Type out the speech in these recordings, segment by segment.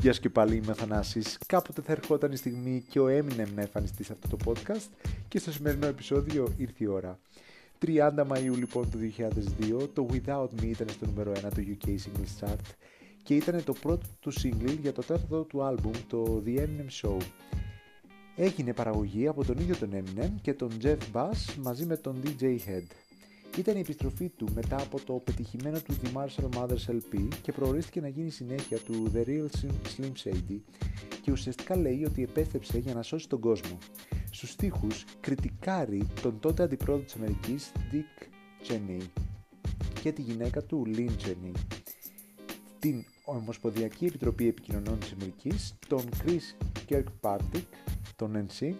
Γεια σου και πάλι είμαι ο Θανάσης. Κάποτε θα ερχόταν η στιγμή και ο Eminem να εμφανιστεί σε αυτό το podcast και στο σημερινό επεισόδιο ήρθε η ώρα. 30 Μαΐου λοιπόν του 2002 το Without Me ήταν στο νούμερο 1 του UK Singles Chart και ήταν το πρώτο του single για το τέταρτο του άλμπουμ το The Eminem Show. Έγινε παραγωγή από τον ίδιο τον Eminem και τον Jeff Bass μαζί με τον DJ Head. Ήταν η επιστροφή του μετά από το πετυχημένο του The Marshall Mothers LP και προορίστηκε να γίνει συνέχεια του The Real Slim Shady και ουσιαστικά λέει ότι επέστρεψε για να σώσει τον κόσμο. Στους στίχους κριτικάρει τον τότε αντιπρόεδρο της Αμερικής Dick Cheney και τη γυναίκα του Lynn Cheney, την Ομοσπονδιακή Επιτροπή Επικοινωνών της Αμερικής, τον Chris Kirkpatrick, τον NC,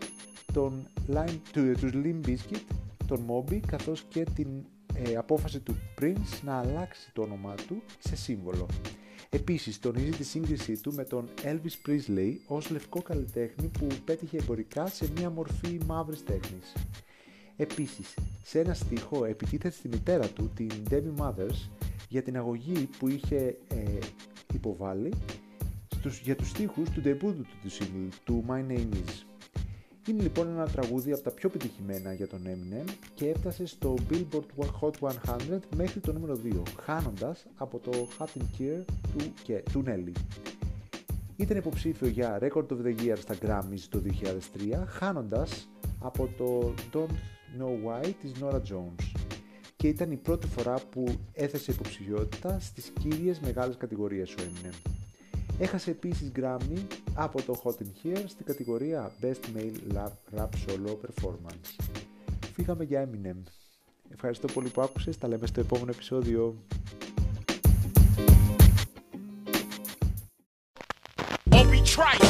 τον Lime, τους Limp Bizkit τον Moby καθώς και την ε, απόφαση του Prince να αλλάξει το όνομά του σε σύμβολο. Επίσης τονίζει τη σύγκρισή του με τον Elvis Presley ως λευκό καλλιτέχνη που πέτυχε εμπορικά σε μια μορφή μαύρης τέχνης. Επίσης, σε ένα στίχο επιτίθεται στη μητέρα του, την Debbie Mothers, για την αγωγή που είχε ε, υποβάλει στους, για τους στίχους του debut του, του single, του My Name Is. Είναι λοιπόν ένα τραγούδι από τα πιο πετυχημένα για τον Eminem και έφτασε στο Billboard Hot 100 μέχρι το νούμερο 2, χάνοντας από το Hot in Kier του, και, του Nelly. Ήταν υποψήφιο για Record of the Year στα Grammys το 2003, χάνοντας από το Don't Know Why της Nora Jones και ήταν η πρώτη φορά που έθεσε υποψηφιότητα στις κύριες μεγάλες κατηγορίες ο Eminem. Έχασε επίσης Grammy από το Hot in Here στην κατηγορία Best Male Rap Solo Performance. Φύγαμε για Eminem. Ευχαριστώ πολύ που άκουσες, τα λέμε στο επόμενο επεισόδιο. Two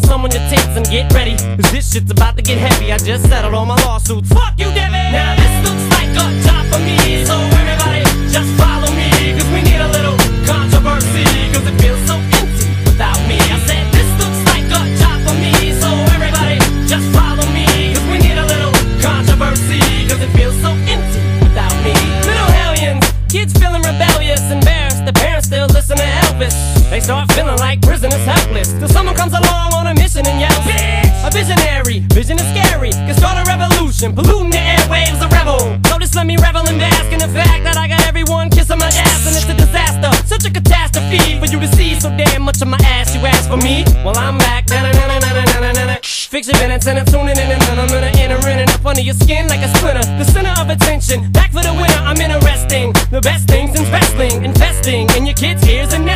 come on your lips, and get ready. Cause this shit's about to get heavy. I just settled all my lawsuits. Fuck you, Devin! Now this looks like a job for me, so everybody just follow revolution, polluting the airwaves, a rebel. Just let me revel and bask in the fact that I got everyone kissing my ass, and it's a disaster, such a catastrophe for you to see so damn much of my ass. You ask for me, well I'm back. Fix your minutes and I'm tuning in and I'm gonna enter in and up under your skin like a splinter. The center of attention, back for the winner. I'm interesting. The best things in wrestling, investing in your kids' ears and nesting.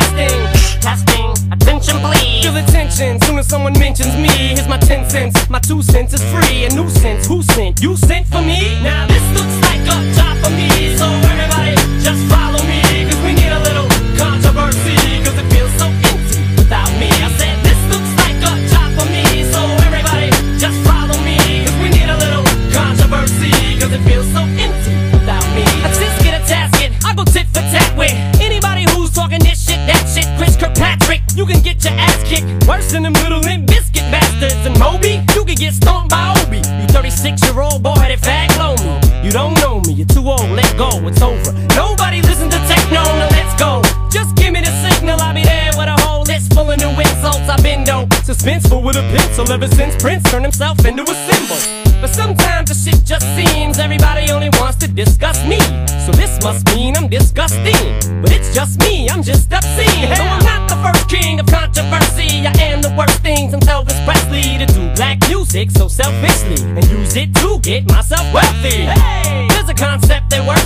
Attention soon as someone mentions me. Here's my ten cents, my two cents is free. A nuisance, who sent? You sent for me? Now this looks like a job for me, so everybody just follow me, get your ass kick worse than them middle limp biscuit bastards. And Moby, you could get stomped by Obi. You 36 year old boy that fag me. You don't know me, you're too old, let go, it's over. Nobody listen to techno, now let's go. Just give me the signal, I'll be there with a whole list full of new insults. I've been dope, suspenseful with a pencil ever since Prince turned himself into a symbol. But sometimes the shit just seems everybody only wants to discuss me. So this must mean I'm disgusting. But it's just me, I'm just obscene. King of controversy. I am the worst thing since Elvis Presley to do black music so selfishly and use it to get myself wealthy. Hey, there's a concept that works.